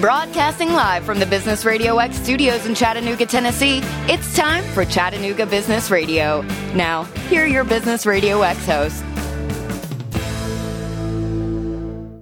Broadcasting live from the Business Radio X studios in Chattanooga, Tennessee, it's time for Chattanooga Business Radio. Now, here are your Business Radio X hosts.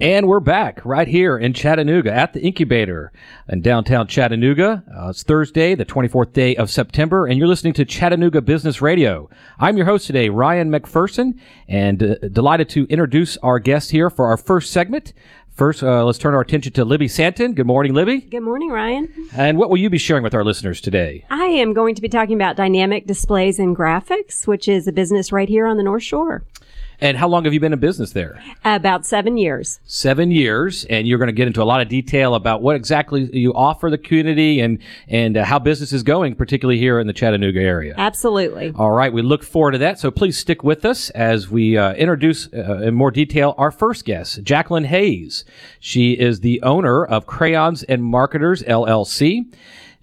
And we're back right here in Chattanooga at the Incubator in downtown Chattanooga. Uh, it's Thursday, the 24th day of September, and you're listening to Chattanooga Business Radio. I'm your host today, Ryan McPherson, and uh, delighted to introduce our guest here for our first segment. First, uh, let's turn our attention to Libby Santon. Good morning, Libby. Good morning, Ryan. And what will you be sharing with our listeners today? I am going to be talking about dynamic displays and graphics, which is a business right here on the North Shore. And how long have you been in business there? About seven years. Seven years, and you're going to get into a lot of detail about what exactly you offer the community and and uh, how business is going, particularly here in the Chattanooga area. Absolutely. All right, we look forward to that. So please stick with us as we uh, introduce uh, in more detail our first guest, Jacqueline Hayes. She is the owner of Crayons and Marketers LLC.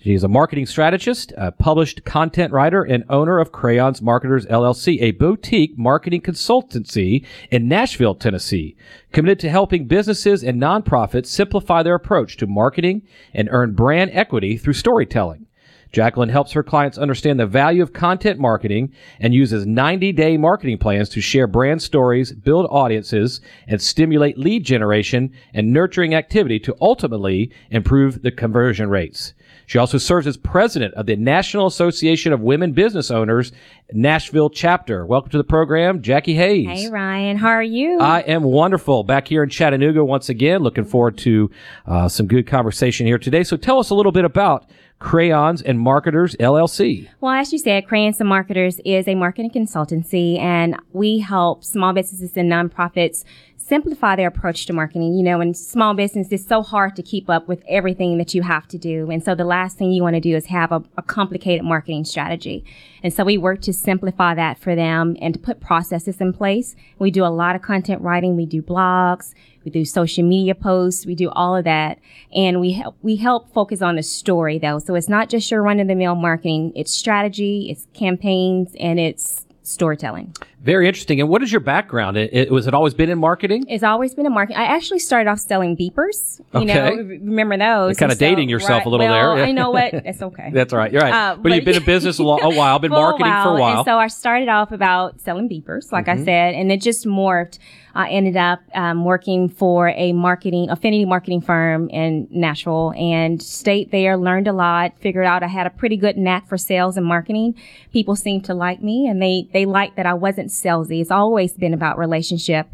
She is a marketing strategist, a published content writer, and owner of Crayons Marketers LLC, a boutique marketing consultancy in Nashville, Tennessee, committed to helping businesses and nonprofits simplify their approach to marketing and earn brand equity through storytelling. Jacqueline helps her clients understand the value of content marketing and uses 90 day marketing plans to share brand stories, build audiences, and stimulate lead generation and nurturing activity to ultimately improve the conversion rates. She also serves as president of the National Association of Women Business Owners Nashville chapter. Welcome to the program, Jackie Hayes. Hey, Ryan. How are you? I am wonderful. Back here in Chattanooga once again. Looking forward to uh, some good conversation here today. So tell us a little bit about Crayons and Marketers LLC. Well, as you said, Crayons and Marketers is a marketing consultancy, and we help small businesses and nonprofits simplify their approach to marketing. You know, in small business, it's so hard to keep up with everything that you have to do. And so the last thing you want to do is have a, a, complicated marketing strategy. And so we work to simplify that for them and to put processes in place. We do a lot of content writing. We do blogs. We do social media posts. We do all of that. And we help, we help focus on the story though. So it's not just your run of the mill marketing. It's strategy, it's campaigns, and it's storytelling. Very interesting. And what is your background? It, it, was it always been in marketing? It's always been in marketing. I actually started off selling beepers. You okay. know, remember those? You're kind of so, dating yourself right, a little well, there. I know what. It's okay. That's all right. You're right. Uh, but, but, you've been in business a, lo- a while, been marketing a for a while. And so I started off about selling beepers, like mm-hmm. I said, and it just morphed. I ended up um, working for a marketing affinity marketing firm in Nashville and stayed there, learned a lot, figured out I had a pretty good knack for sales and marketing. People seemed to like me, and they they liked that I wasn't salesy. It's always been about relationship.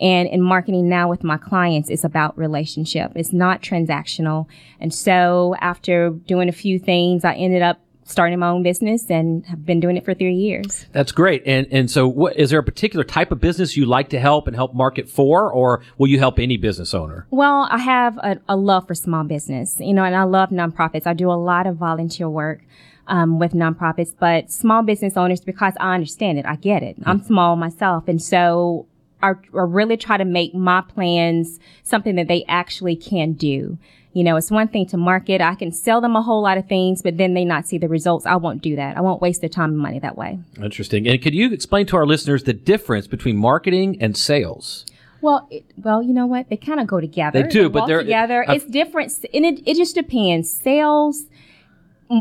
And in marketing now with my clients, it's about relationship. It's not transactional. And so after doing a few things, I ended up starting my own business and have been doing it for three years. That's great. And and so what is there a particular type of business you like to help and help market for or will you help any business owner? Well, I have a, a love for small business, you know, and I love nonprofits. I do a lot of volunteer work. Um, with nonprofits, but small business owners, because I understand it, I get it. I'm small myself. And so I, I really try to make my plans something that they actually can do. You know, it's one thing to market. I can sell them a whole lot of things, but then they not see the results. I won't do that. I won't waste their time and money that way. Interesting. And could you explain to our listeners the difference between marketing and sales? Well, it, well, you know what? They kind of go together. They do, they but they're together. Uh, it's different, and it, it just depends. Sales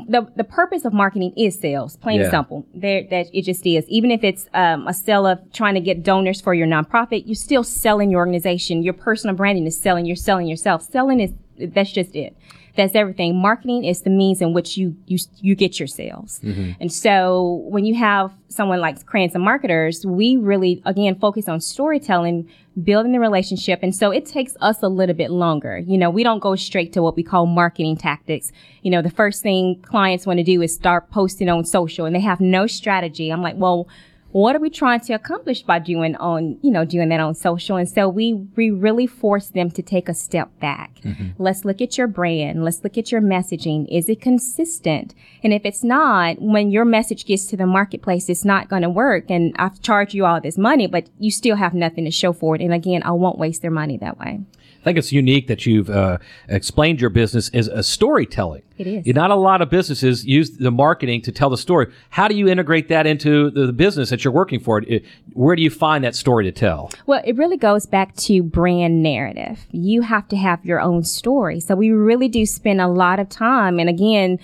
the the purpose of marketing is sales, plain yeah. and simple. There, that it just is. Even if it's um, a sale of trying to get donors for your nonprofit, you're still selling your organization. Your personal branding is selling. You're selling yourself. Selling is that's just it. That's everything. Marketing is the means in which you you you get your sales. Mm-hmm. And so when you have someone like Crayons and Marketers, we really again focus on storytelling, building the relationship, and so it takes us a little bit longer. You know, we don't go straight to what we call marketing tactics. You know, the first thing clients want to do is start posting on social, and they have no strategy. I'm like, well what are we trying to accomplish by doing on, you know, doing that on social? And so we, we really force them to take a step back. Mm-hmm. Let's look at your brand. Let's look at your messaging. Is it consistent? And if it's not, when your message gets to the marketplace, it's not going to work. And I've charged you all this money, but you still have nothing to show for it. And again, I won't waste their money that way. I think it's unique that you've uh, explained your business as a storytelling. It is. Not a lot of businesses use the marketing to tell the story. How do you integrate that into the, the business that you're working for? It- where do you find that story to tell? Well, it really goes back to brand narrative. You have to have your own story. So we really do spend a lot of time. And again,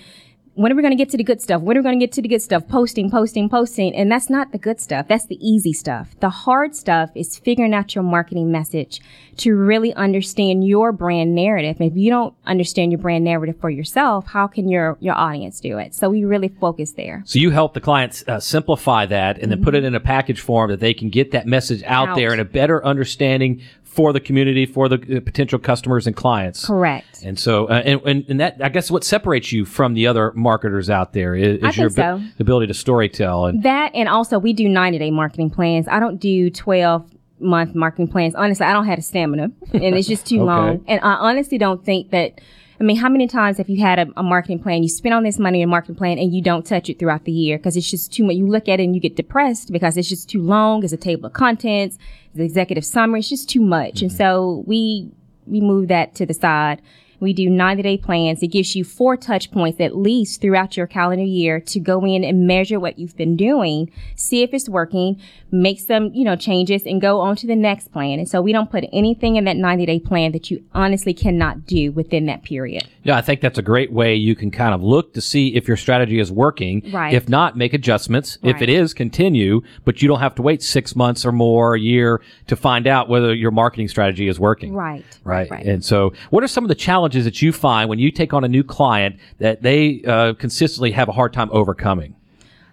when are we going to get to the good stuff? When are we going to get to the good stuff? Posting, posting, posting. And that's not the good stuff. That's the easy stuff. The hard stuff is figuring out your marketing message to really understand your brand narrative. If you don't understand your brand narrative for yourself, how can your, your audience do it? So we really focus there. So you help the clients uh, simplify that and then put it in a package form that they can get that message out, Mm-hmm. Out. there and a better understanding for the community, for the uh, potential customers and clients. Correct. And so, uh, and, and, and that, I guess what separates you from the other marketers out there is, is your so. ability to storytell. And That and also we do 90 day marketing plans. I don't do 12 month marketing plans. Honestly, I don't have the stamina and it's just too Okay. long. And I honestly don't think that, I mean, how many times have you had a, a marketing plan, you spend all this money on a marketing plan and you don't touch it throughout the year because it's just too much. You look at it and you get depressed because it's just too long. It's a table of contents, the executive summary. It's just too much. And mm-hmm. so we, we move that to the side. We do 90 day plans. It gives you four touch points at least throughout your calendar year to go in and measure what you've been doing, see if it's working, make some, you know, changes and go on to the next plan. And so we don't put anything in that 90 day plan that you honestly cannot do within that period. yeah, I think that's a great way you can kind of look to see if your strategy is working. Right. If not, make adjustments. Right. If it is, continue, but you don't have to wait six months or more, a year to find out whether your marketing strategy is working. Right. Right. Right. And so, what are some of the challenges that you find when you take on a new client that they uh, consistently have a hard time overcoming?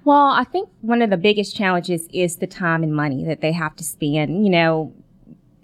Well, I think one of the biggest challenges is the time and money that they have to spend. You know,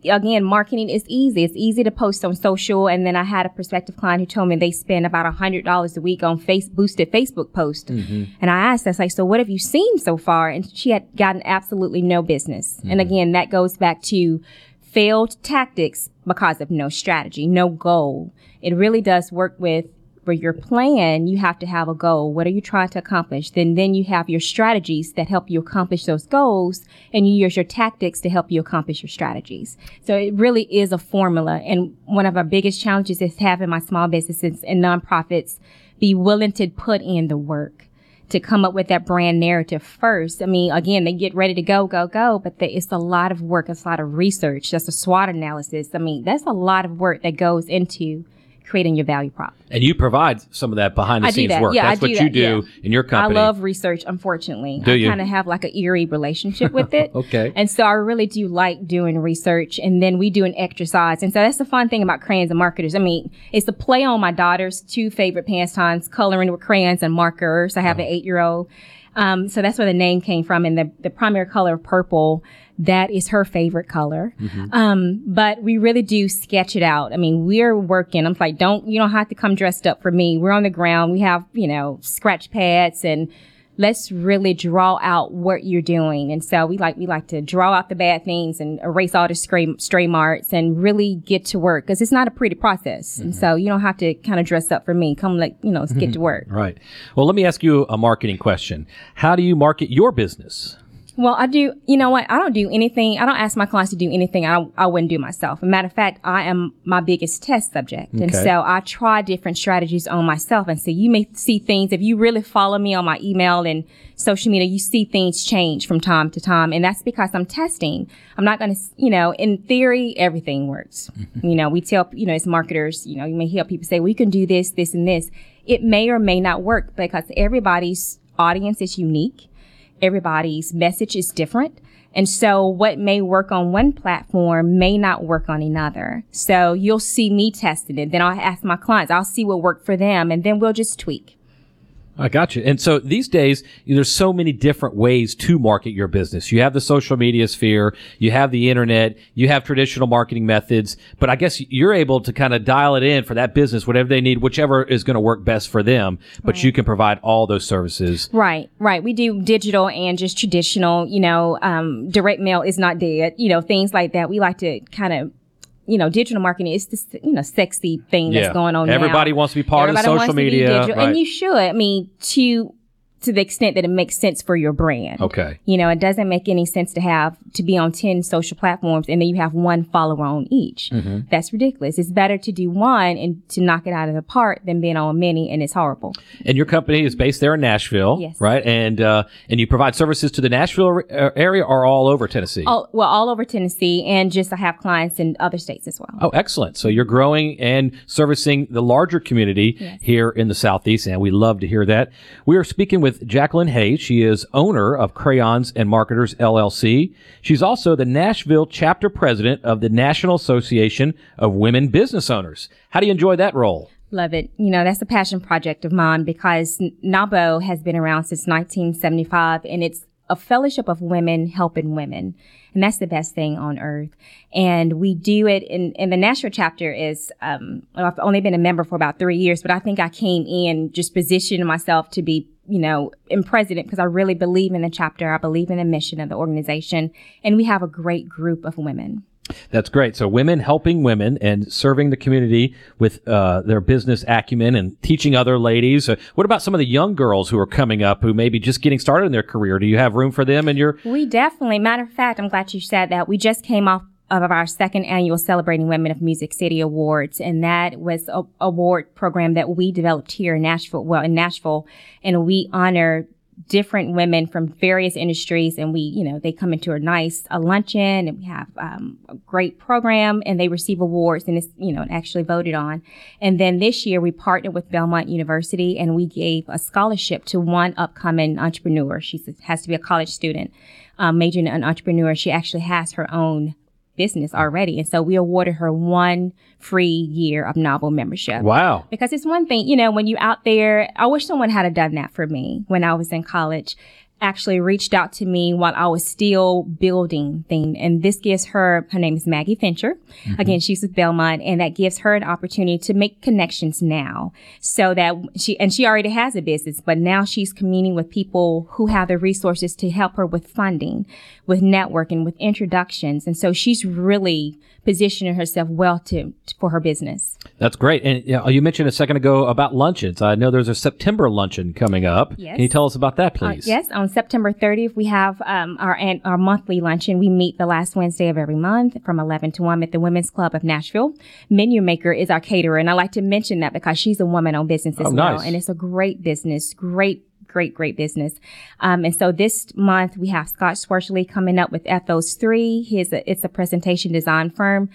again, marketing is easy. It's easy to post on social. And then I had a prospective client who told me they spend about a hundred dollars a week on face boosted Facebook posts. And I asked, I was like, so what have you seen so far? And she had gotten absolutely no business. And again, that goes back to failed tactics because of no strategy, no goal. It really does work with for your plan, you have to have a goal. What are you trying to accomplish? Then, then you have your strategies that help you accomplish those goals and you use your tactics to help you accomplish your strategies. So it really is a formula. And one of our biggest challenges is having my small businesses and nonprofits be willing to put in the work to come up with that brand narrative first. I mean, again, they get ready to go, go, go, but the, it's a lot of work. It's a lot of research. That's a SWOT analysis. I mean, that's a lot of work that goes into creating your value prop. And you provide some of that behind the I scenes that. work. Yeah, That's I what do you that. do Yeah. in your company. I love research, unfortunately. Do I you? kind of have like an eerie relationship with it. Okay. And so I really do like doing research and then we do an exercise. And so that's the fun thing about crayons and marketers. I mean, it's a play on my daughter's two favorite pastimes, coloring with crayons and markers. I have Uh-huh. an eight year old. Um, so that's where the name came from. And the, the primary color of purple, that is her favorite color. Mm-hmm. Um, but we really do sketch it out. I mean, we're working. I'm like, don't, you don't have to come dressed up for me. We're on the ground. We have, you know, scratch pads and let's really draw out what you're doing. And so we like, we like to draw out the bad things and erase all the stray, stray marks and really get to work because it's not a pretty process. And mm-hmm. so you don't have to kind of dress up for me. Come like, you know, get to mm-hmm. work. Right. Well, let me ask you a marketing question. How do you market your business? Well, I do. You know what? I don't do anything. I don't ask my clients to do anything I, I wouldn't do myself. As a matter of fact, I am my biggest test subject. And so I try different strategies on myself. And so you may see things, if you really follow me on my email and social media, you see things change from time to time. And that's because I'm testing. I'm not going to, you know, in theory, everything works. Mm-hmm. you know, we tell, you know, as marketers, you know, you may hear people say, well, can do this, this, and this. It may or may not work because everybody's audience is unique everybody's message is different. And so what may work on one platform may not work on another. So you'll see me testing it. Then I'll ask my clients, I'll see what worked for them and then we'll just tweak. I got you. And so these days, there's so many different ways to market your business. You have the social media sphere, you have the internet, you have traditional marketing methods, but I guess you're able to kind of dial it in for that business, whatever they need, whichever is going to work best for them. But you can provide all those services. Right, right. We do digital and just traditional, you know, um, direct mail is not dead, you know, things like that. We like to kind of, you know, digital marketing is this, you know, sexy thing Yeah. that's going on now. Everybody wants to be part of Everybody social wants to be media, digital, right. And you should. I mean, to to the extent that it makes sense for your brand. Okay. You know, it doesn't make any sense to have to be on 10 social platforms and then you have one follower on each. Mm-hmm. That's ridiculous. It's better to do one and to knock it out of the park than being on many and it's horrible. And your company is based there in Nashville, Yes. right? And uh, and you provide services to the Nashville uh, area or all over Tennessee. All, well, all over Tennessee and just I have clients in other states as well. Oh, excellent. So you're growing and servicing the larger community here in the Southeast, and we love to hear that. We are speaking with Jacqueline Hayes. She is owner of Crayons and Marketers LLC. She's also the Nashville chapter president of the National Association of Women Business Owners. How do you enjoy that role? Love it. You know, that's a passion project of mine because NAWBO has been around since 1975 and it's a fellowship of women helping women. And that's the best thing on earth. And we do it in, in the Nashville chapter is, um, I've only been a member for about three years, but I think I came in just positioning myself to be, you know, in president because I really believe in the chapter. I believe in the mission of the organization and we have a great group of women. That's great. So women helping women and serving the community with uh, their business acumen and teaching other ladies. Uh, what about some of the young girls who are coming up who may be just getting started in their career? Do you have room for them in your? We definitely, matter of fact, I'm glad you said that. We just came off of our second annual Celebrating Women of Music City Awards, and that was a award program that we developed here in Nashville, well, in Nashville, and we honor different women from various industries and we you know they come into a nice a luncheon and we have um, a great program and they receive awards and it's you know actually voted on. And then this year we partnered with belmont university and we gave a scholarship to one upcoming entrepreneur. She has to be a college student um, majoring in entrepreneur. She actually has her own business already and so we awarded her one free year of NAWBO membership Wow. because it's one thing, you know, when you out there, I wish someone had done that for me when I was in college. Actually reached out to me while I was still building thing. And this gives her, her name is Maggie Fincher. Again, she's with Belmont and that gives her an opportunity to make connections now so that she, and she already has a business, but now she's communing with people who have the resources to help her with funding, with networking, with introductions. And so she's really positioning herself well to, for her business. That's great. And you, know, you mentioned a second ago about luncheons. I know there's a September luncheon coming up. Yes. Can you tell us about that, Uh, please? yes, on September 30th, we have um, our an- our monthly luncheon. We meet the last Wednesday of every month from 11 to 1 at the Women's Club of Nashville. Menu Maker is our caterer, and I like to mention that because she's a woman-owned business as Oh, well, nice. and it's a great business, great. Great, great business. Um, and so this month we have Scott Schwertly coming up with Ethos 3. His, it's a presentation design firm.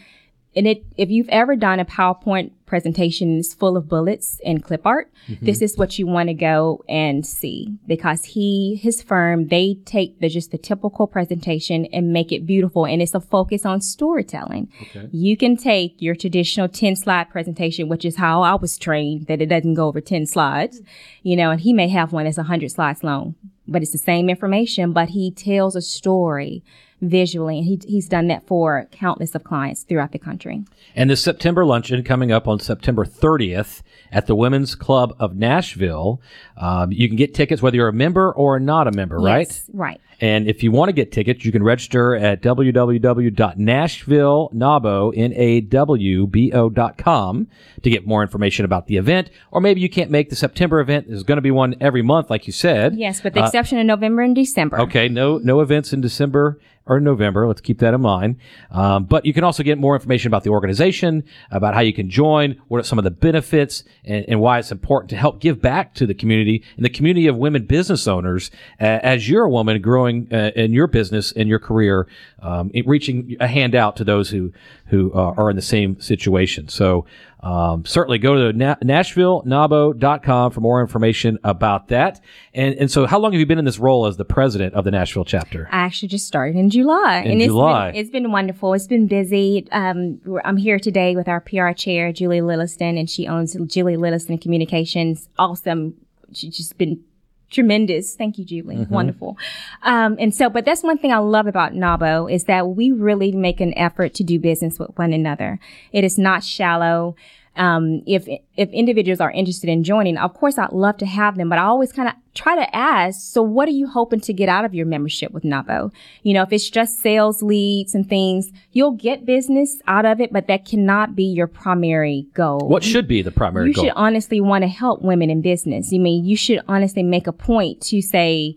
And it, if you've ever done a PowerPoint presentation that's full of bullets and clip art, mm-hmm. this is what you want to go and see because he, his firm, they take the just the typical presentation and make it beautiful. And it's a focus on storytelling. You can take your traditional 10 slide presentation, which is how I was trained that it doesn't go over 10 slides, you know, and he may have one that's 100 slides long, but it's the same information, but he tells a story visually. And he, he's done that for countless of clients throughout the country. And the September luncheon coming up on September 30th at the Women's Club of Nashville. Um, you can get tickets whether you're a member or not a member, right? Yes, right. And if you want to get tickets, you can register at www.nashvillenawbo.com to get more information about the event. Or maybe you can't make the September event. There's going to be one every month, like you said. Yes, with the exception of November and December. Okay, no no events in December or November. Let's keep that in mind. Um, but you can also get more information about the organization, about how you can join, what are some of the benefits, and, and why it's important to help give back to the community and the community of women business owners uh, as you're a woman growing uh, in your business and your career, um, reaching a hand out to those who who uh, are in the same situation. So. Um, certainly go to na- NashvilleNAWBO.com for more information about that. And, and so how long have you been in this role as the president of the Nashville chapter? I actually just started in July. In and it's July. Been, it's been wonderful. It's been busy. Um, I'm here today with our PR chair, Julie Lilliston, and she owns Julie Lilliston Communications. Awesome. She's just been tremendous. Thank you, Julie. Wonderful. Um, and so, but that's one thing I love about NAWBO is that we really make an effort to do business with one another. It is not shallow. Um, if if individuals are interested in joining, of course I'd love to have them, but I always kind of try to ask, so what are you hoping to get out of your membership with NAWBO? You know, if it's just sales leads and things, you'll get business out of it, but that cannot be your primary goal. What should be the primary you goal? should honestly want to help women in business. You mean you should honestly make a point to say,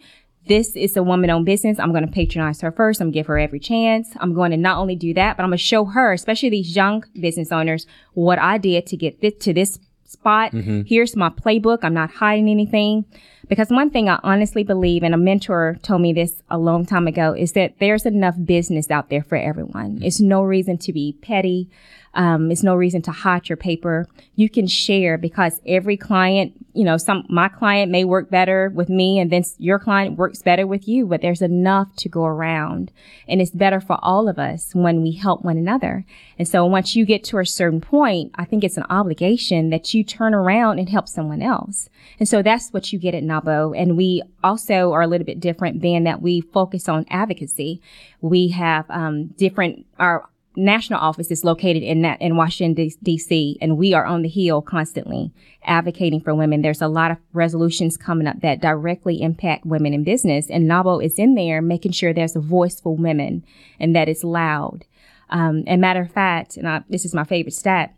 this is a woman owned business. I'm going to patronize her first. I'm going to give her every chance. I'm going to not only do that, but I'm going to show her, especially these young business owners, what I did to get this, to this spot. Mm-hmm. Here's my playbook. I'm not hiding anything. Because one thing I honestly believe, and a mentor told me this a long time ago, is that there's enough business out there for everyone. Mm-hmm. It's no reason to be petty. Um, it's no reason to hide your paper. You can share because every client, you know, some, my client may work better with me and then your client works better with you, but there's enough to go around. And it's better for all of us when we help one another. And so once you get to a certain point, I think it's an obligation that you turn around and help someone else. And so that's what you get at NAWBO. And we also are a little bit different than that we focus on advocacy. We have, um, different, our, national office is located in that in Washington D.C. and we are on the hill constantly advocating for women. There's a lot of resolutions coming up that directly impact women in business, and NAWBO is in there making sure there's a voice for women and that it's loud. Um, and matter of fact, and I, this is my favorite stat,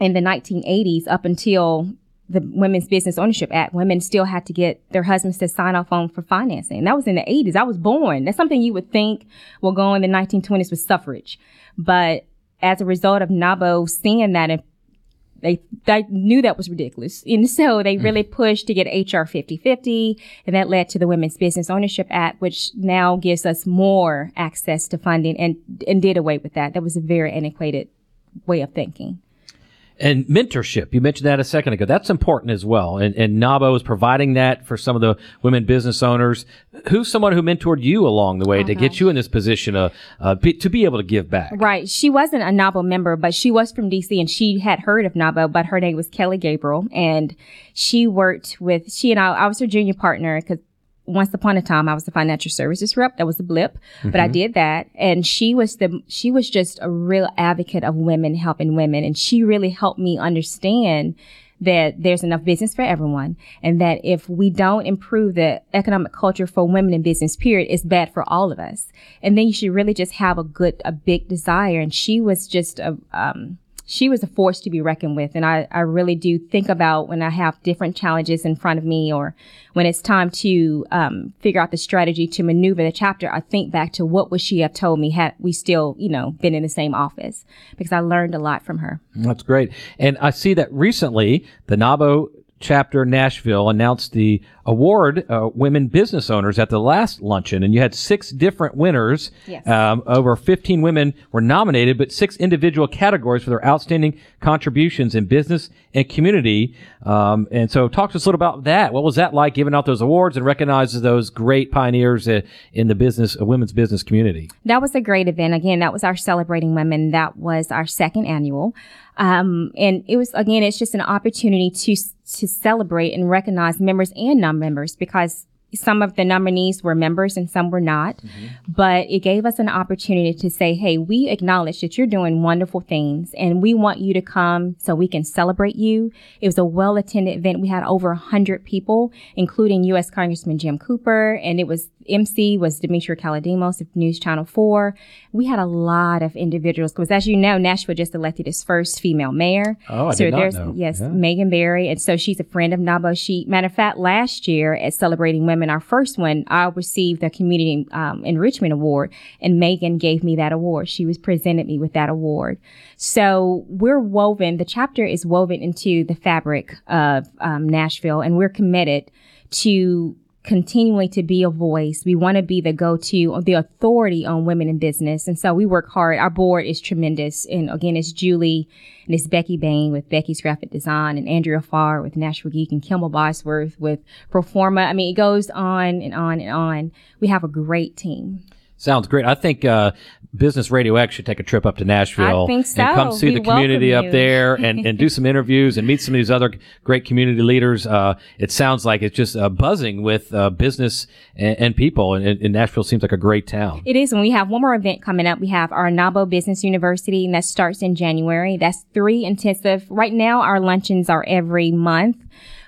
in the 1980s up until the Women's Business Ownership Act, women still had to get their husbands to sign off on for financing. That was in the 80s. I was born. That's something you would think will go in the 1920s with suffrage. But as a result of NAWBO seeing that and they, they knew that was ridiculous. And so they mm. really pushed to get HR 5050 and that led to the Women's Business Ownership Act, which now gives us more access to funding and, and did away with that. That was a very antiquated way of thinking. And mentorship, you mentioned that a second ago. That's important as well. And, and NAWBO is providing that for some of the women business owners. Who's someone who mentored you along the way to get you in this position uh, uh, be, to be able to give back? Right. She wasn't a NAWBO member, but she was from DC and she had heard of NAWBO, but her name was Kelly Gabriel. And she worked with, she and I, I was her junior partner because once upon a time I was the financial services rep. That was a blip, but I did that. And she was the, she was just a real advocate of women helping women. And she really helped me understand that there's enough business for everyone and that if we don't improve the economic culture for women in business period, it's bad for all of us. And then you should really just have a good, a big desire. And she was just a, um, she was a force to be reckoned with. And I, I really do think about when I have different challenges in front of me or when it's time to um, figure out the strategy to maneuver the chapter, I think back to what would she have told me had we still, you know, been in the same office because I learned a lot from her. That's great. And I see that recently the NAWBO chapter Nashville announced the award uh, women business owners at the last luncheon, and you had six different winners. Yes. Um, over 15 women were nominated, but six individual categories for their outstanding contributions in business and community. Um, and so, talk to us a little about that. What was that like, giving out those awards and recognizing those great pioneers uh, in the business, uh, women's business community? That was a great event. Again, that was our celebrating women. That was our second annual. Um, and it was, again, it's just an opportunity to, to celebrate and recognize members and non-members because some of the nominees were members and some were not. Mm-hmm. But it gave us an opportunity to say, hey, we acknowledge that you're doing wonderful things and we want you to come so we can celebrate you. It was a well attended event. We had over a hundred people, including U.S. Congressman Jim Cooper, and it was MC was Demetria Kaladimos of News Channel 4. We had a lot of individuals because as you know, Nashville just elected its first female mayor. Oh, I so did not know. yes, Yeah. Megan Barry. And so she's a friend of NAWBO. She, matter of fact, last year at Celebrating Women, our first one, I received the Community um, Enrichment Award and Megan gave me that award. She was presented me with that award. So we're woven, the chapter is woven into the fabric of um, Nashville and we're committed to continually to be a voice. We want to be the go-to, the authority on women in business. And so we work hard. Our board is tremendous. And again, it's Julie and it's Becky Bain with Becky's Graphic Design and Andrea Farr with Nashville Geek and Kimball Bosworth with Proforma. I mean, it goes on and on and on. We have a great team. Sounds great. I think uh, Business Radio X should take a trip up to Nashville I think so. and come see We the community up there and, and do some interviews and meet some of these other great community leaders. Uh, it sounds like it's just uh, buzzing with uh, business and, and people, and, and Nashville seems like a great town. It is, and we have one more event coming up. We have our NAWBO Business University, and that starts in January. That's three intensive. Right now, our luncheons are every month,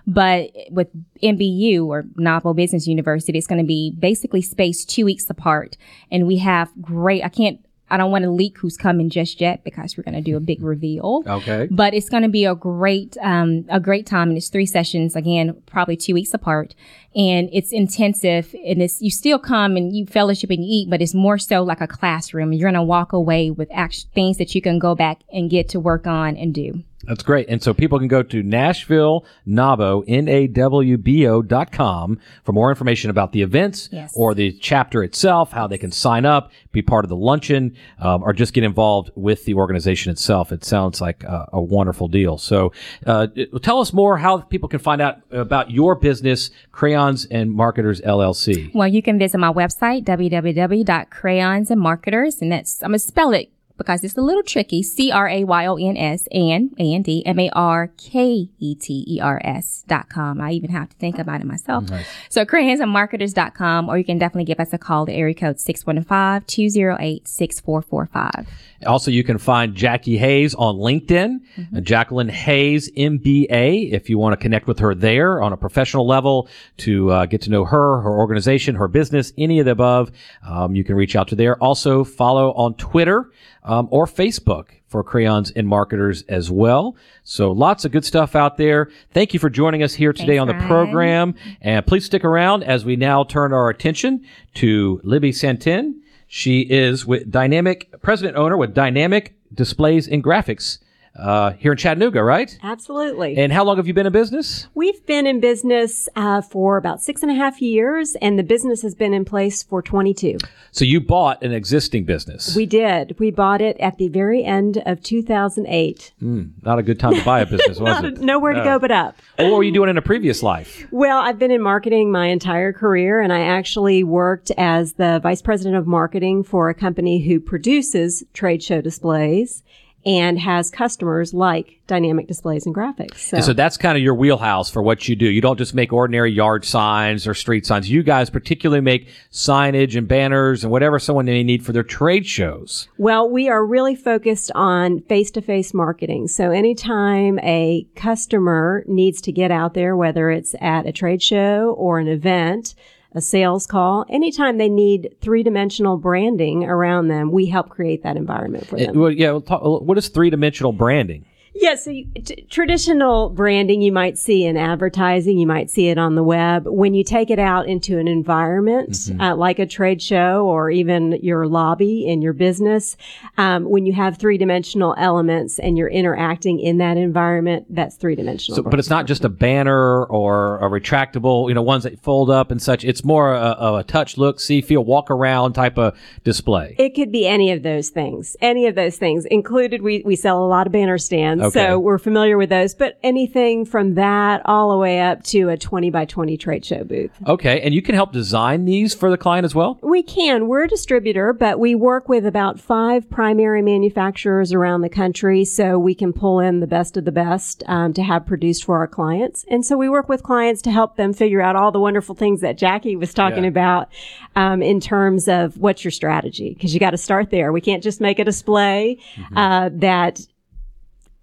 but with NBU or NAWBO Business University, it's going to be basically spaced two weeks apart. And we have great, I can't, I don't want to leak who's coming just yet because we're going to do a big reveal. Okay. But it's going to be a great, um, a great time. And it's three sessions, again, probably two weeks apart. And it's intensive and it's, you still come and you fellowship and you eat, but it's more so like a classroom. You're going to walk away with act- things that you can go back and get to work on and do. That's great. And so people can go to Nashville NAWBO, N-A-W-B-O dot com for more information about the events Yes. or the chapter itself, how they can sign up, be part of the luncheon, um, or just get involved with the organization itself. It sounds like a, a wonderful deal. So, uh, tell us more how people can find out about your business, Crayons and Marketers LLC. Well, you can visit my website, www.crayonsandmarketers, and that's, I'm going to spell it because it's a little tricky. C-R-A-Y-O-N-S and A-N-D-M-A-R-K-E-T-E-R-S dot com. I even have to think about it myself. So crayonsandmarketers.com, or you can definitely give us a call. The area code 615-208-6445. Also, you can find Jackie Hayes on LinkedIn, uh, Jacqueline Hayes MBA, if you want to connect with her there on a professional level to uh, get to know her, her organization, her business, any of the above. Um, you can reach out to there. Also, follow on Twitter um, or Facebook for crayons and marketers as well. So lots of good stuff out there. Thank you for joining us here today Thanks, on the Ryan. program. And please stick around as we now turn our attention to Libby Santin. She is with Dynamic, president owner with Dynamic Displays and Graphics uh, here in Chattanooga, right? Absolutely. And how long have you been in business? We've been in business uh, for about six and a half years, and the business has been in place for 22. So you bought an existing business. We did. We bought it at the very end of 2008. Not a good time to buy a business, was it? nowhere to go but up. Or what were you doing in a previous life? Well, I've been in marketing my entire career, and I actually worked as the vice president of marketing for a company who produces trade show displays and has customers like Dynamic Displays and Graphics. So, And so that's kind of your wheelhouse for what you do. You don't just make ordinary yard signs or street signs. You guys particularly make signage and banners and whatever someone may need for their trade shows. well, we are really focused on face-to-face marketing. So anytime a customer needs to get out there, whether it's at a trade show or an event, a sales call, anytime they need three-dimensional branding around them, we help create that environment for them. Well, yeah. We'll talk, what is three dimensional branding? Yeah, so you, t- traditional branding you might see in advertising, you might see it on the web. When you take it out into an environment uh, like a trade show or even your lobby in your business, um, when you have three dimensional elements and you're interacting in that environment, that's three dimensional. So, but it's not just a banner or a retractable, you know, ones that fold up and such. It's more a, a, a touch, look, see, feel, walk around type of display. It could be any of those things. Any of those things included. We, we sell a lot of banner stands. Okay. So we're familiar with those, but anything from that all the way up to a 20 by 20 trade show booth. Okay. And you can help design these for the client as well? We can. We're a distributor, but we work with about five primary manufacturers around the country, so we can pull in the best of the best um, to have produced for our clients. And so we work with clients to help them figure out all the wonderful things that Jackie was talking Yeah. about um, in terms of what's your strategy, because you got to start there. We can't just make a display uh, that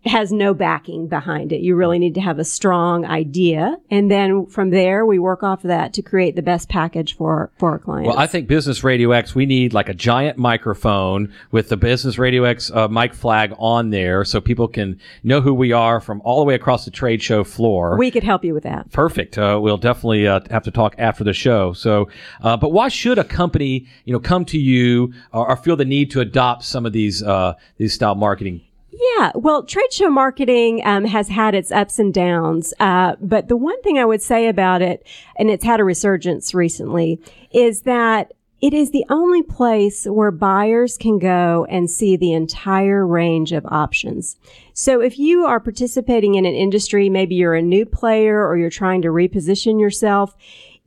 has no backing behind it. You really need to have a strong idea. And then from there, we work off of that to create the best package for, for our clients. Well, I think Business Radio X, we need like a giant microphone with the Business Radio X uh, mic flag on there so people can know who we are from all the way across the trade show floor. we could help you with that. Perfect. Uh, we'll definitely uh, have to talk after the show. So, uh, but why should a company, you know, come to you or, or feel the need to adopt some of these uh, these style marketing? Yeah, well, trade show marketing um, has had its ups and downs, uh, but the one thing I would say about it, and it's had a resurgence recently, is that it is the only place where buyers can go and see the entire range of options. So if you are participating in an industry, maybe you're a new player or you're trying to reposition yourself,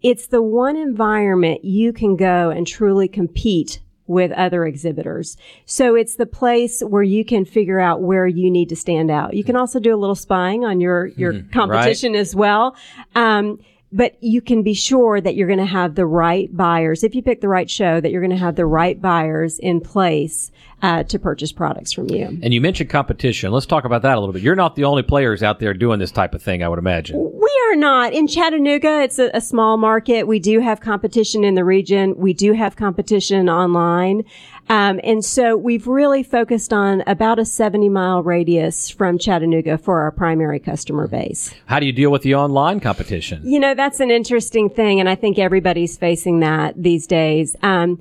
it's the one environment you can go and truly compete with other exhibitors. So it's the place where you can figure out where you need to stand out. You can also do a little spying on your, your competition right. as well. Um, but you can be sure that you're going to have the right buyers. If you pick the right show, that you're going to have the right buyers in place uh, to purchase products from you. And you mentioned competition. Let's talk about that a little bit. You're not the only players out there doing this type of thing, I would imagine. We are not. In Chattanooga, it's a, a small market. We do have competition in the region. We do have competition online. Um, and so we've really focused on about a 70 mile radius from Chattanooga for our primary customer base. How do you deal with the online competition? You know, that's an interesting thing. And I think everybody's facing that these days. Um,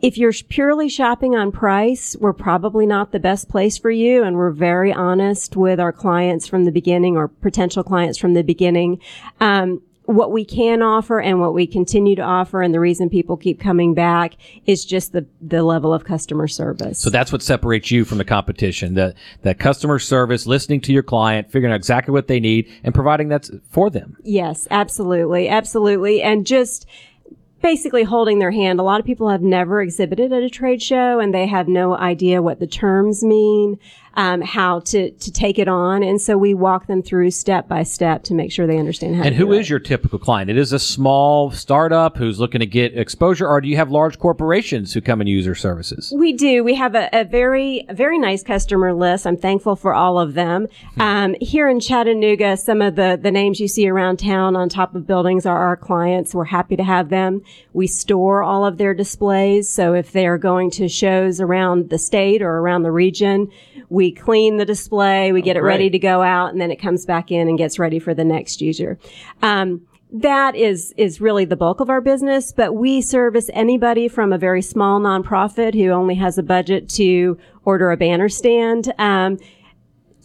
if you're purely shopping on price, we're probably not the best place for you. And we're very honest with our clients from the beginning or potential clients from the beginning. Um, what we can offer and what we continue to offer and the reason people keep coming back is just the, the level of customer service. So that's what separates you from the competition, that, that customer service, listening to your client, figuring out exactly what they need and providing that for them. Yes, absolutely. Absolutely. And just, basically holding their hand. A lot of people have never exhibited at a trade show and they have no idea what the terms mean um, how to to take it on, and so we walk them through step by step to make sure they understand how. And who is your typical client? It is a small startup who's looking to get exposure, or do you have large corporations who come and use your services? We do. We have a, a very a very nice customer list. I'm thankful for all of them. Hmm. Um, here in Chattanooga, some of the the names you see around town on top of buildings are our clients. We're happy to have them. We store all of their displays, so if they are going to shows around the state or around the region, we clean the display, we get oh, it ready to go out, and then it comes back in and gets ready for the next user. Um, that is is really the bulk of our business, but we service anybody from a very small nonprofit who only has a budget to order a banner stand. Um,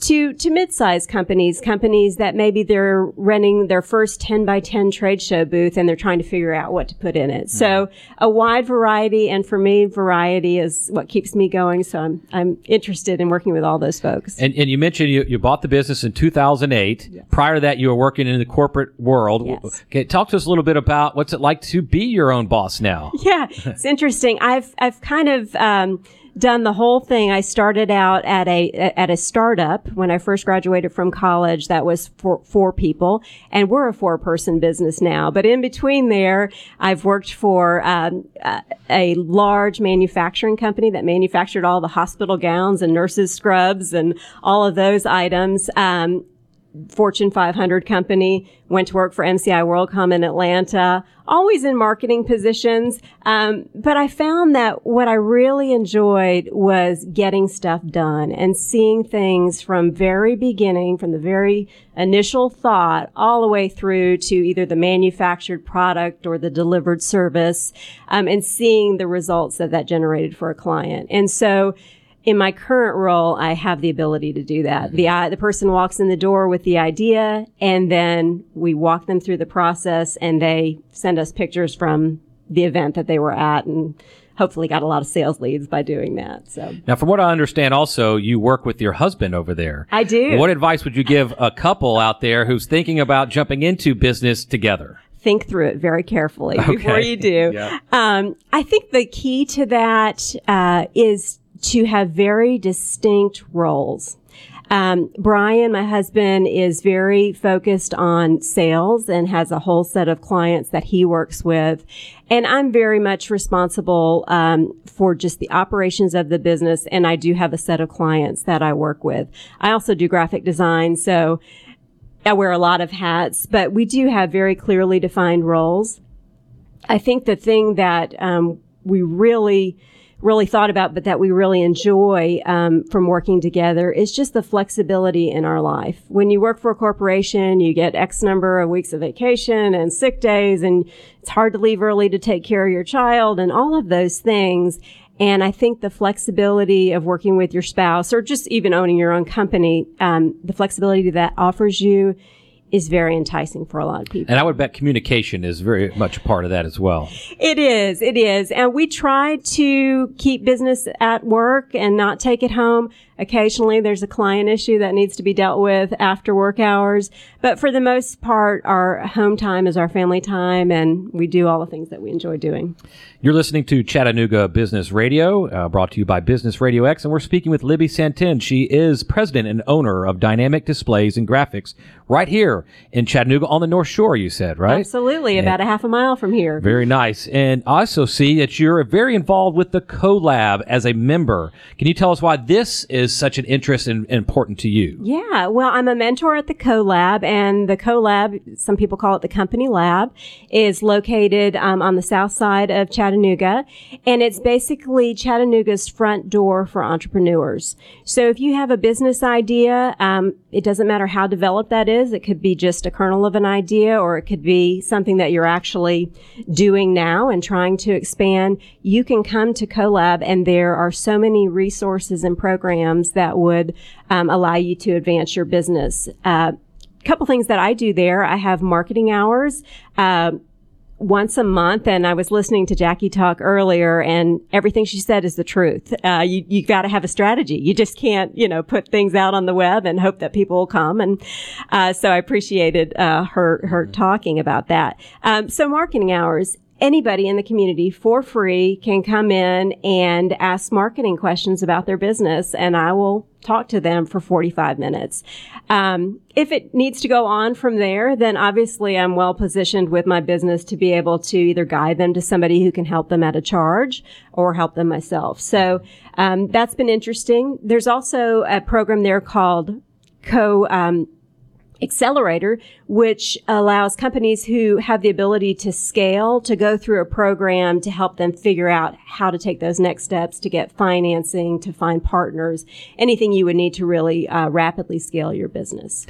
to to mid-sized companies, companies that maybe they're renting their first 10 by 10 trade show booth and they're trying to figure out what to put in it. Mm-hmm. So a wide variety, and for me, variety is what keeps me going. So I'm I'm interested in working with all those folks. And, and you mentioned you, you bought the business in 2008. Yes. Prior to that, you were working in the corporate world. Yes. Okay, talk to us a little bit about what's it like to be your own boss now. Yeah, it's interesting. I've I've kind of um, done the whole thing. I started out at a at a startup when I first graduated from college. That was for four people, and we're a four person business now. But in between there, I've worked for um, a large manufacturing company that manufactured all the hospital gowns and nurses scrubs and all of those items. Um, Fortune 500 company, went to work for MCI WorldCom in Atlanta, always in marketing positions. Um, but I found that what I really enjoyed was getting stuff done and seeing things from very beginning, from the very initial thought all the way through to either the manufactured product or the delivered service, um, and seeing the results that that generated for a client. And so, in my current role, I have the ability to do that. The uh, the person walks in the door with the idea, and then we walk them through the process, and they send us pictures from the event that they were at, and hopefully got a lot of sales leads by doing that. So now, from what I understand, also you work with your husband over there. I do. What advice would you give a couple out there who's thinking about jumping into business together? think through it very carefully okay. before you do. yeah. um, I think the key to that uh, is to have very distinct roles. Um, Brian, my husband, is very focused on sales and has a whole set of clients that he works with. And I'm very much responsible um, for just the operations of the business. And I do have a set of clients that I work with. I also do graphic design. So I wear a lot of hats, but we do have very clearly defined roles. I think the thing that um, we really really thought about, but that we really enjoy um, from working together is just the flexibility in our life. When you work for a corporation, you get X number of weeks of vacation and sick days, and it's hard to leave early to take care of your child and all of those things. And I think the flexibility of working with your spouse or just even owning your own company, um, the flexibility that offers you is very enticing for a lot of people. And I would bet communication is very much a part of that as well. It is. It is. And we try to keep business at work and not take it home. Occasionally there's a client issue that needs to be dealt with after work hours. But for the most part, our home time is our family time and we do all the things that we enjoy doing. You're listening to Chattanooga Business Radio, uh, brought to you by Business Radio X, and we're speaking with Libby Santin. She is president and owner of Dynamic Displays and Graphics right here in Chattanooga on the North Shore, you said, right? Absolutely, about a half a mile from here. Very nice. And I also see that you're very involved with the CoLab as a member. Can you tell us why this is such an interest and important to you? Yeah, well, I'm a mentor at the CoLab, and the CoLab, some people call it the company lab, is located um, on the south side of Chattanooga. Chattanooga, and it's basically Chattanooga's front door for entrepreneurs. So if you have a business idea, um, it doesn't matter how developed that is. It could be just a kernel of an idea, or it could be something that you're actually doing now and trying to expand. You can come to CoLab, and there are so many resources and programs that would um, allow you to advance your business. Uh, couple things that I do there. I have marketing hours. Uh, once a month and I was listening to Jackie talk earlier and everything she said is the truth. Uh, you, you got to have a strategy. You just can't, you know, put things out on the web and hope that people will come. And, uh, so I appreciated, uh, her, her talking about that. Um, so marketing hours anybody in the community for free can come in and ask marketing questions about their business and I will talk to them for 45 minutes. Um, if it needs to go on from there, then obviously I'm well positioned with my business to be able to either guide them to somebody who can help them at a charge or help them myself. So um, that's been interesting. There's also a program there called Co um, accelerator, which allows companies who have the ability to scale to go through a program to help them figure out how to take those next steps to get financing, to find partners, anything you would need to really uh, rapidly scale your business.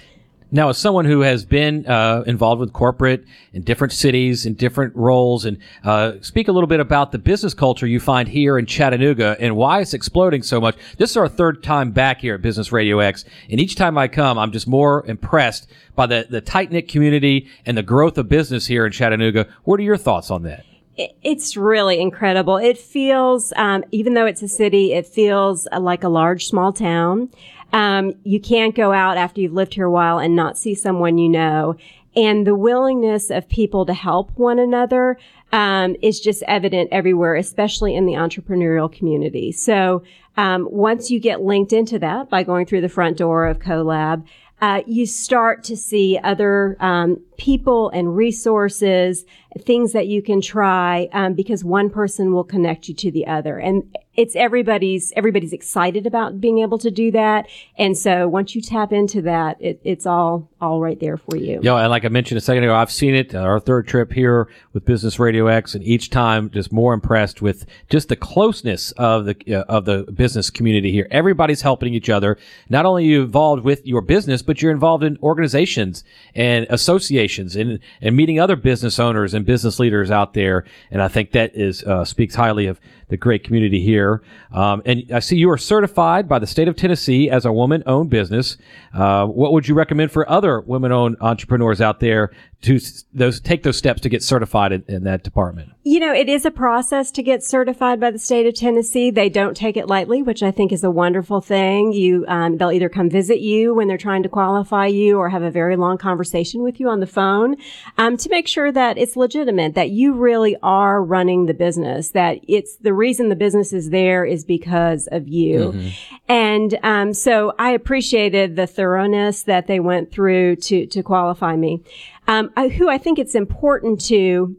Now, as someone who has been uh, involved with corporate in different cities in different roles, and uh, speak a little bit about the business culture you find here in Chattanooga and why it's exploding so much. This is our third time back here at Business Radio X, and each time I come, I'm just more impressed by the the tight knit community and the growth of business here in Chattanooga. What are your thoughts on that? It's really incredible. It feels, um, even though it's a city, it feels like a large small town. Um, you can't go out after you've lived here a while and not see someone you know. And the willingness of people to help one another um, is just evident everywhere, especially in the entrepreneurial community. So um, once you get linked into that by going through the front door of CoLab, uh, you start to see other um, people and resources, things that you can try, um, because one person will connect you to the other. And it's everybody's everybody's excited about being able to do that. And so once you tap into that it, it's all all right there for you. Yeah and like i mentioned a second ago i've seen it our third trip here with business radio x and each time just more impressed with just the closeness of the uh, of the business community here. Everybody's helping each other. Not only you involved with your business but you're involved in organizations and associations and and meeting other business owners and business leaders out there and i think that is uh, speaks highly of the great community here. Um, and I see you are certified by the state of Tennessee as a woman owned business. Uh, what would you recommend for other women owned entrepreneurs out there to those take those steps to get certified in, in, that department? You know, it is a process to get certified by the state of Tennessee. They don't take it lightly, which I think is a wonderful thing. You, um, they'll either come visit you when they're trying to qualify you, or have a very long conversation with you on the phone um, to make sure that it's legitimate, that you really are running the business, that it's the reason the business is there is because of you. Mm-hmm. And um, so I appreciated the thoroughness that they went through to to qualify me. Um, I, who I think it's important to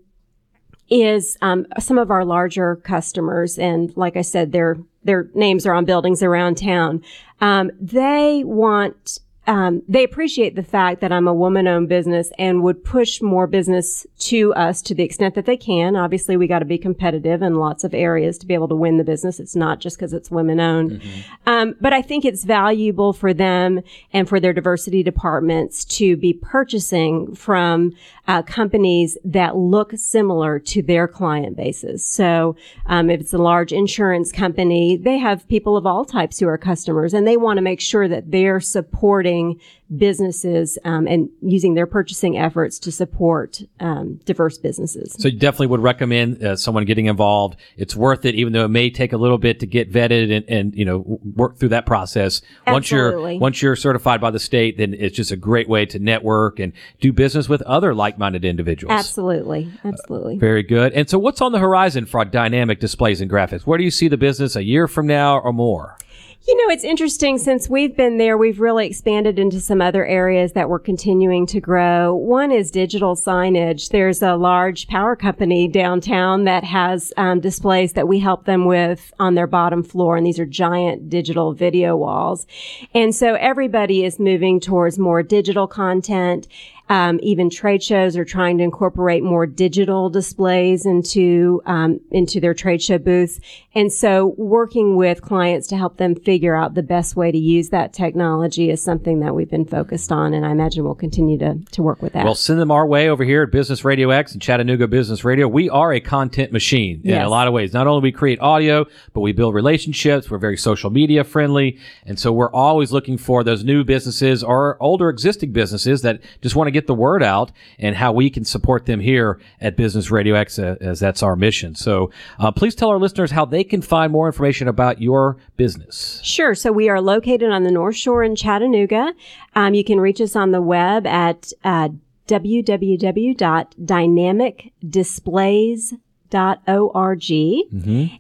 is um, some of our larger customers, and like I said, their their names are on buildings around town. Um, they want um, they appreciate the fact that I'm a woman-owned business and would push more business to us to the extent that they can. Obviously, we got to be competitive in lots of areas to be able to win the business. It's not just because it's women-owned, mm-hmm. um, but I think it's valuable for them and for their diversity departments to be purchasing from uh, companies that look similar to their client bases. So, um, if it's a large insurance company, they have people of all types who are customers, and they want to make sure that they're supporting supporting businesses um, and using their purchasing efforts to support um, diverse businesses. So you definitely would recommend uh, someone getting involved. It's worth it, even though it may take a little bit to get vetted and, and you know work through that process. Once Absolutely. you're once you're certified by the state, then it's just a great way to network and do business with other like-minded individuals. Absolutely, absolutely. Very good. And so, what's on the horizon for dynamic displays and graphics? Where do you see the business a year from now or more? You know, it's interesting since we've been there, we've really expanded into some other areas that we're continuing to grow. One is digital signage. There's a large power company downtown that has um, displays that we help them with on their bottom floor, and these are giant digital video walls. And so everybody is moving towards more digital content. Um, even trade shows are trying to incorporate more digital displays into um, into their trade show booths, and so working with clients to help them figure out the best way to use that technology is something that we've been focused on, and I imagine we'll continue to to work with that. Well, send them our way over here at Business Radio X and Chattanooga Business Radio. We are a content machine in Yes. a lot of ways. Not only we create audio, but we build relationships. We're very social media friendly. And so we're always looking for those new businesses or older existing businesses that just want to get the word out and how we can support them here at Business Radio X uh, as that's our mission. So uh, please tell our listeners how they can find more information about your business. Sure. So we are located on the North Shore in Chattanooga. Um, you can reach us on the web at uh, www.dynamicdisplays.org.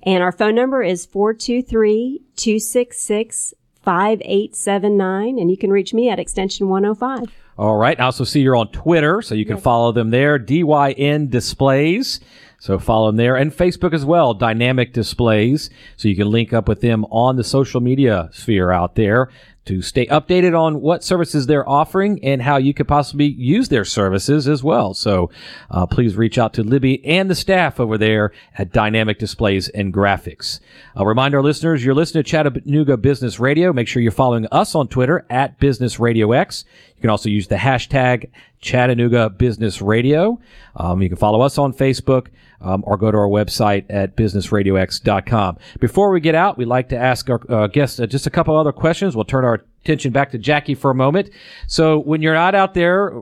And our phone number is 423-266-5879. And you can reach me at extension 105. All right. I also see you're on Twitter, so you can follow them there. DYN Displays. So follow them there and Facebook as well, Dynamic Displays. So you can link up with them on the social media sphere out there to stay updated on what services they're offering and how you could possibly use their services as well. So uh, please reach out to Libby and the staff over there at Dynamic Displays and Graphics. I'll remind our listeners you're listening to Chattanooga Business Radio. Make sure you're following us on Twitter at Business Radio X. You can also use the hashtag Chattanooga Business Radio. Um, you can follow us on Facebook um, or go to our website at businessradiox.com. Before we get out, we'd like to ask our uh, guests uh, just a couple other questions. We'll turn our attention back to Jackie for a moment. So when you're not out there,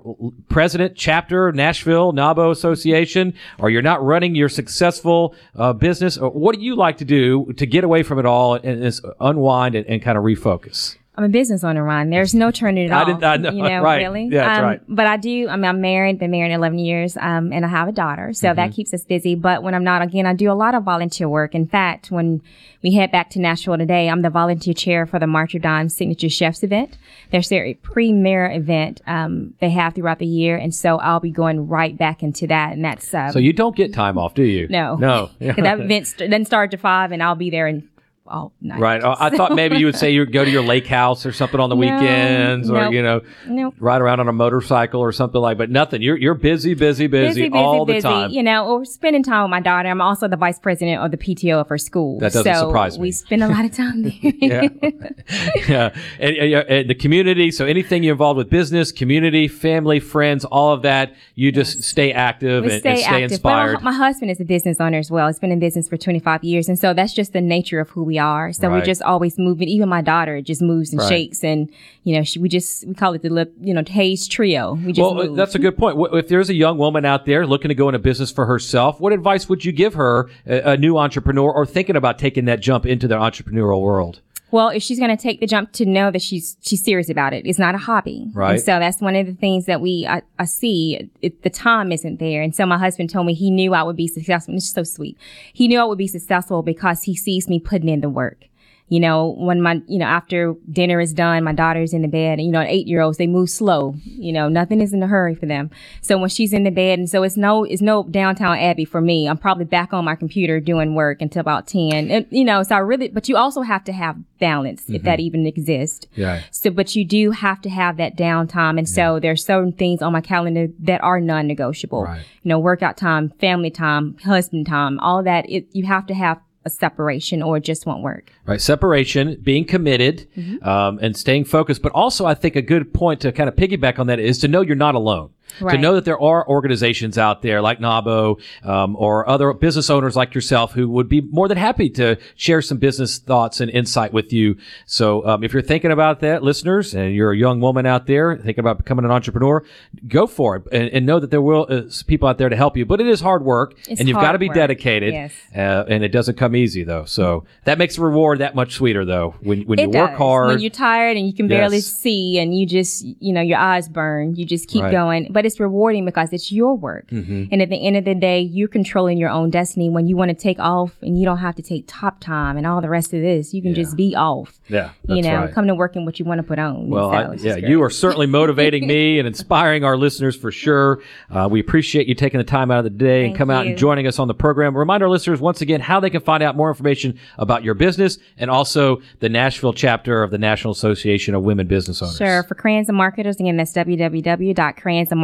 president, chapter, Nashville, NAWBO Association, or you're not running your successful uh, business, uh, what do you like to do to get away from it all and, and unwind and, and kind of refocus? I'm a business owner, Ron. There's no turning it I off. didn't- I know, you know, right. really. Yeah, that's um, right. But I do. I mean, I'm married. Been married 11 years, um, and I have a daughter, so Mm-hmm. that keeps us busy. But when I'm not, again, I do a lot of volunteer work. In fact, when we head back to Nashville today, I'm the volunteer chair for the March of Dimes Signature Chefs event. There's their premier event um, they have throughout the year, and so I'll be going right back into that. And that's um, So you don't get time off, do you? no, No. 'Cause that event st- doesn't start to five, and I'll be there in all night. Right. Oh, I thought maybe you would say you go to your lake house or something on the No, weekends, or nope. you know, Nope. ride around on a motorcycle or something like. But nothing. You're you're busy, busy, busy, busy all the time. You know, or spending time with my daughter. I'm also the vice president of the PTO of her school. That doesn't so surprise me. We spend a lot of time there. yeah. yeah. And, and, and the community. So anything you're involved with, business, community, family, friends, all of that, you just stay active and, stay and stay active. inspired. My, my husband is a business owner as well. He's been in business for 25 years. And so that's just the nature of who we are. So Right. we're just always moving. Even my daughter just moves and Right. shakes. And, you know, she, we just, we call it the, lip- you know, Hayes trio. We just well, uh, move. that's a good point. If there's a young woman out there looking to go into business for herself, what advice would you give her, a, a new entrepreneur, or thinking about taking that jump into the entrepreneurial world? Well, if she's going to take the jump to know that she's she's serious about it, it's not a hobby. Right. And so that's one of the things that we I, I see. It, the time isn't there, and so my husband told me he knew I would be successful. And it's so sweet. He knew I would be successful because he sees me putting in the work. You know, when my, you know, after dinner is done, my daughter's in the bed and, you know, eight year olds, they move slow. You know, nothing is in a hurry for them. So when she's in the bed, and so it's no, it's no downtown Abbey for me. I'm probably back on my computer doing work until about 10. And, you know, so I really, but you also have to have balance if that mm-hmm. even exists. Yeah. So, but you do have to have that downtime. And so there's certain things on my calendar that are non-negotiable. Right. You know, workout time, family time, husband time, all that. It, you have to have a separation or it just won't work. Right. Separation, being committed, Mm-hmm. um, and staying focused. But also, I think a good point to kind of piggyback on that is to know you're not alone. To know that there are organizations out there like NAWBO um, or other business owners like yourself who would be more than happy to share some business thoughts and insight with you. So um, if you're thinking about that, listeners, and you're a young woman out there thinking about becoming an entrepreneur, go for it and, and know that there will uh, people out there to help you. But it is hard work, It's and you've got to be work. dedicated. Yes. Uh, and it doesn't come easy though. So that makes the reward that much sweeter though when when It you work hard, when you're tired and you can barely Yes. see and you just, you know, your eyes burn, you just keep Right. going. But it's rewarding because it's your work. Mm-hmm. And at the end of the day, you're controlling your own destiny when you want to take off and you don't have to take top time and all the rest of this. You can just be off. yeah, you know, right. come to work in what you want to put on. Well, So I, yeah, you are certainly motivating me and inspiring our listeners for sure. Uh, we appreciate you taking the time out of the day and Thank come out and joining us on the program. Remind our listeners once again how they can find out more information about your business and also the Nashville chapter of the National Association of Women Business Owners. Sure. For Crayons and Marketers, again, that's www.crayonsandmarketers.com.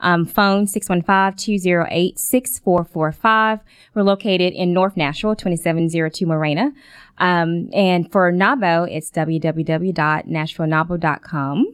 Um, phone 615-208-6445. We're located in North Nashville, 2702 Morena. Um, and for NAWBO, it's www.nashvillenawbo.com.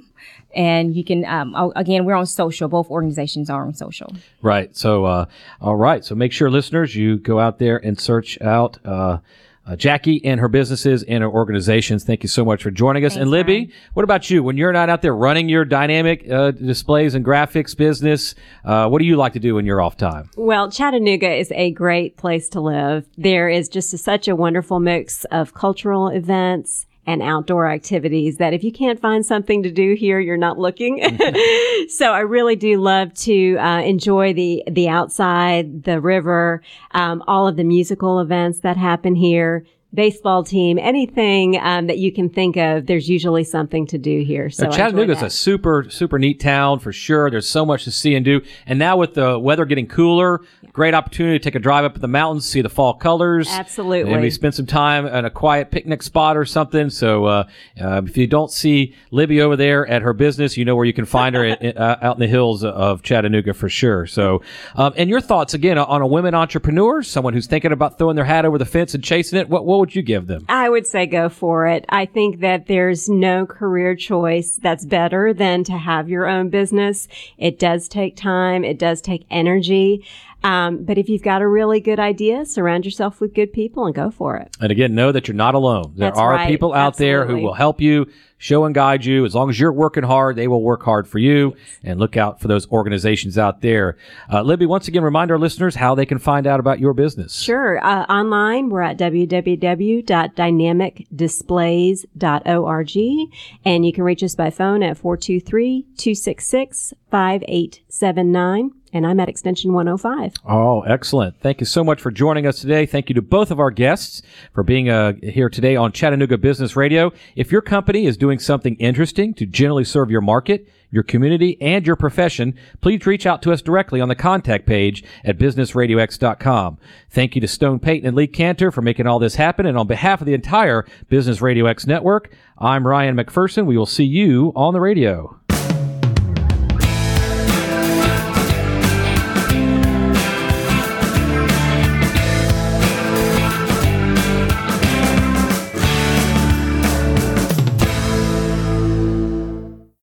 And you can, um, oh, again, we're on social. Both organizations are on social. Right. So, uh, all right. So make sure listeners, you go out there and search out, uh, uh, Jackie and her businesses and her organizations. Thank you so much for joining us. and Libby, Ryan. what about you? When you're not out there running your dynamic uh, displays and graphics business, uh, what do you like to do in your off time? Well, Chattanooga is a great place to live. There is just a, such a wonderful mix of cultural events and outdoor activities that if you can't find something to do here, you're not looking. so I really do love to uh, enjoy the the outside, the river, um, all of the musical events that happen here. Baseball team, anything um, that you can think of, there's usually something to do here. So Now, I enjoy Chattanooga is that. a super, super neat town for sure. There's so much to see and do. And now with the weather getting cooler, great opportunity to take a drive up in the mountains, see the fall colors. Absolutely. And we spend some time at a quiet picnic spot or something. So uh, uh, if you don't see Libby over there at her business, you know where you can find her uh, out in the hills of Chattanooga for sure. So, um, and your thoughts again on a women entrepreneur, someone who's thinking about throwing their hat over the fence and chasing it. What, what would you give them? I would say go for it. I think that there's no career choice that's better than to have your own business. It does take time. It does take energy. Um, but if you've got a really good idea, surround yourself with good people and go for it. And again, know that you're not alone. There That's are right. people out there who will help you, show and guide you. As long as you're working hard, they will work hard for you. And look out for those organizations out there. Uh, Libby, once again, remind our listeners how they can find out about your business. Sure. Uh, online, we're at www.dynamicdisplays.org and you can reach us by phone at 423-266-5879 and I'm at extension 105. Oh, excellent. Thank you so much for joining us today. Thank you to both of our guests for being uh, here today on Chattanooga Business Radio. If your company is doing something interesting to generally serve your market, your community, and your profession, please reach out to us directly on the contact page at businessradiox.com. Thank you to Stone Payton and Lee Kantor for making all this happen. And on behalf of the entire Business Radio X network, I'm Ryan McPherson. We will see you on the radio.